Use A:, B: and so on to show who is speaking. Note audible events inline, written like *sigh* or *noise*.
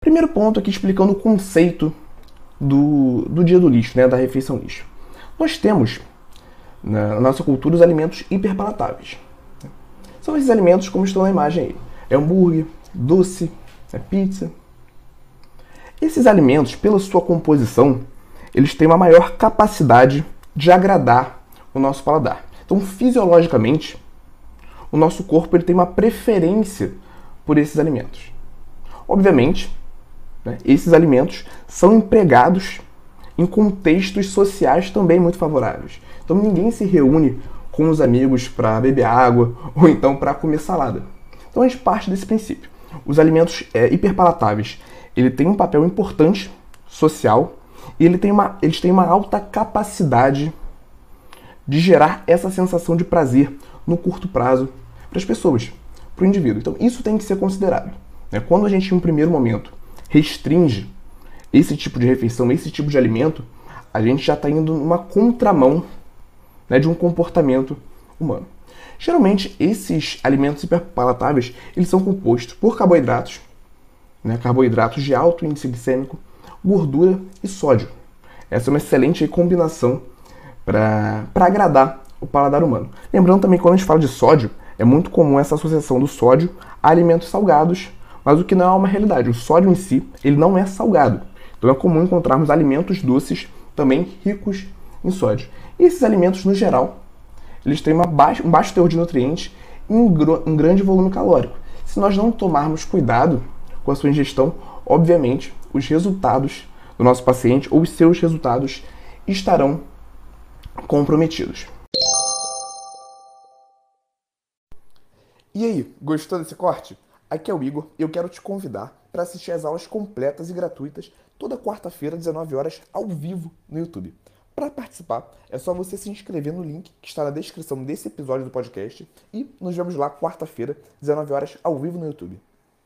A: Primeiro ponto aqui explicando o conceito do, do dia do lixo, né, da refeição lixo. Nós temos na nossa cultura os alimentos hiperpalatáveis. São esses alimentos como estão na imagem aí. É hambúrguer, doce, é pizza. Esses alimentos, pela sua composição, eles têm uma maior capacidade de agradar o nosso paladar. Então, fisiologicamente, o nosso corpo ele tem uma preferência por esses alimentos. Obviamente, né, esses alimentos são empregados em contextos sociais também muito favoráveis. Então, ninguém se reúne com os amigos para beber água *laughs* ou então para comer salada. Então, a gente parte desse princípio. Os alimentos é, hiperpalatáveis ele tem um papel importante social e ele tem uma, eles têm uma alta capacidade de gerar essa sensação de prazer no curto prazo para as pessoas, para o indivíduo. Então, isso tem que ser considerado. Né? Quando a gente, em um primeiro momento, restringe esse tipo de refeição, esse tipo de alimento, a gente já está indo numa contramão né, de um comportamento humano. Geralmente, esses alimentos hiperpalatáveis, eles são compostos por carboidratos, né, carboidratos de alto índice glicêmico, gordura e sódio. Essa é uma excelente combinação para agradar o paladar humano. Lembrando também que quando a gente fala de sódio, é muito comum essa associação do sódio a alimentos salgados, mas o que não é uma realidade. O sódio em si, ele não é salgado. Então é comum encontrarmos alimentos doces também ricos em sódio. E esses alimentos, no geral, eles têm baixa, um baixo teor de nutrientes e um, um grande volume calórico. Se nós não tomarmos cuidado com a sua ingestão, obviamente os resultados do nosso paciente ou os seus resultados estarão comprometidos. E aí, gostou desse corte? Aqui é o Igor e eu quero te convidar para assistir às aulas completas e gratuitas toda quarta-feira, 19 horas, ao vivo no YouTube. Para participar, é só você se inscrever no link que está na descrição desse episódio do podcast e nos vemos lá quarta-feira, 19 horas, ao vivo no YouTube.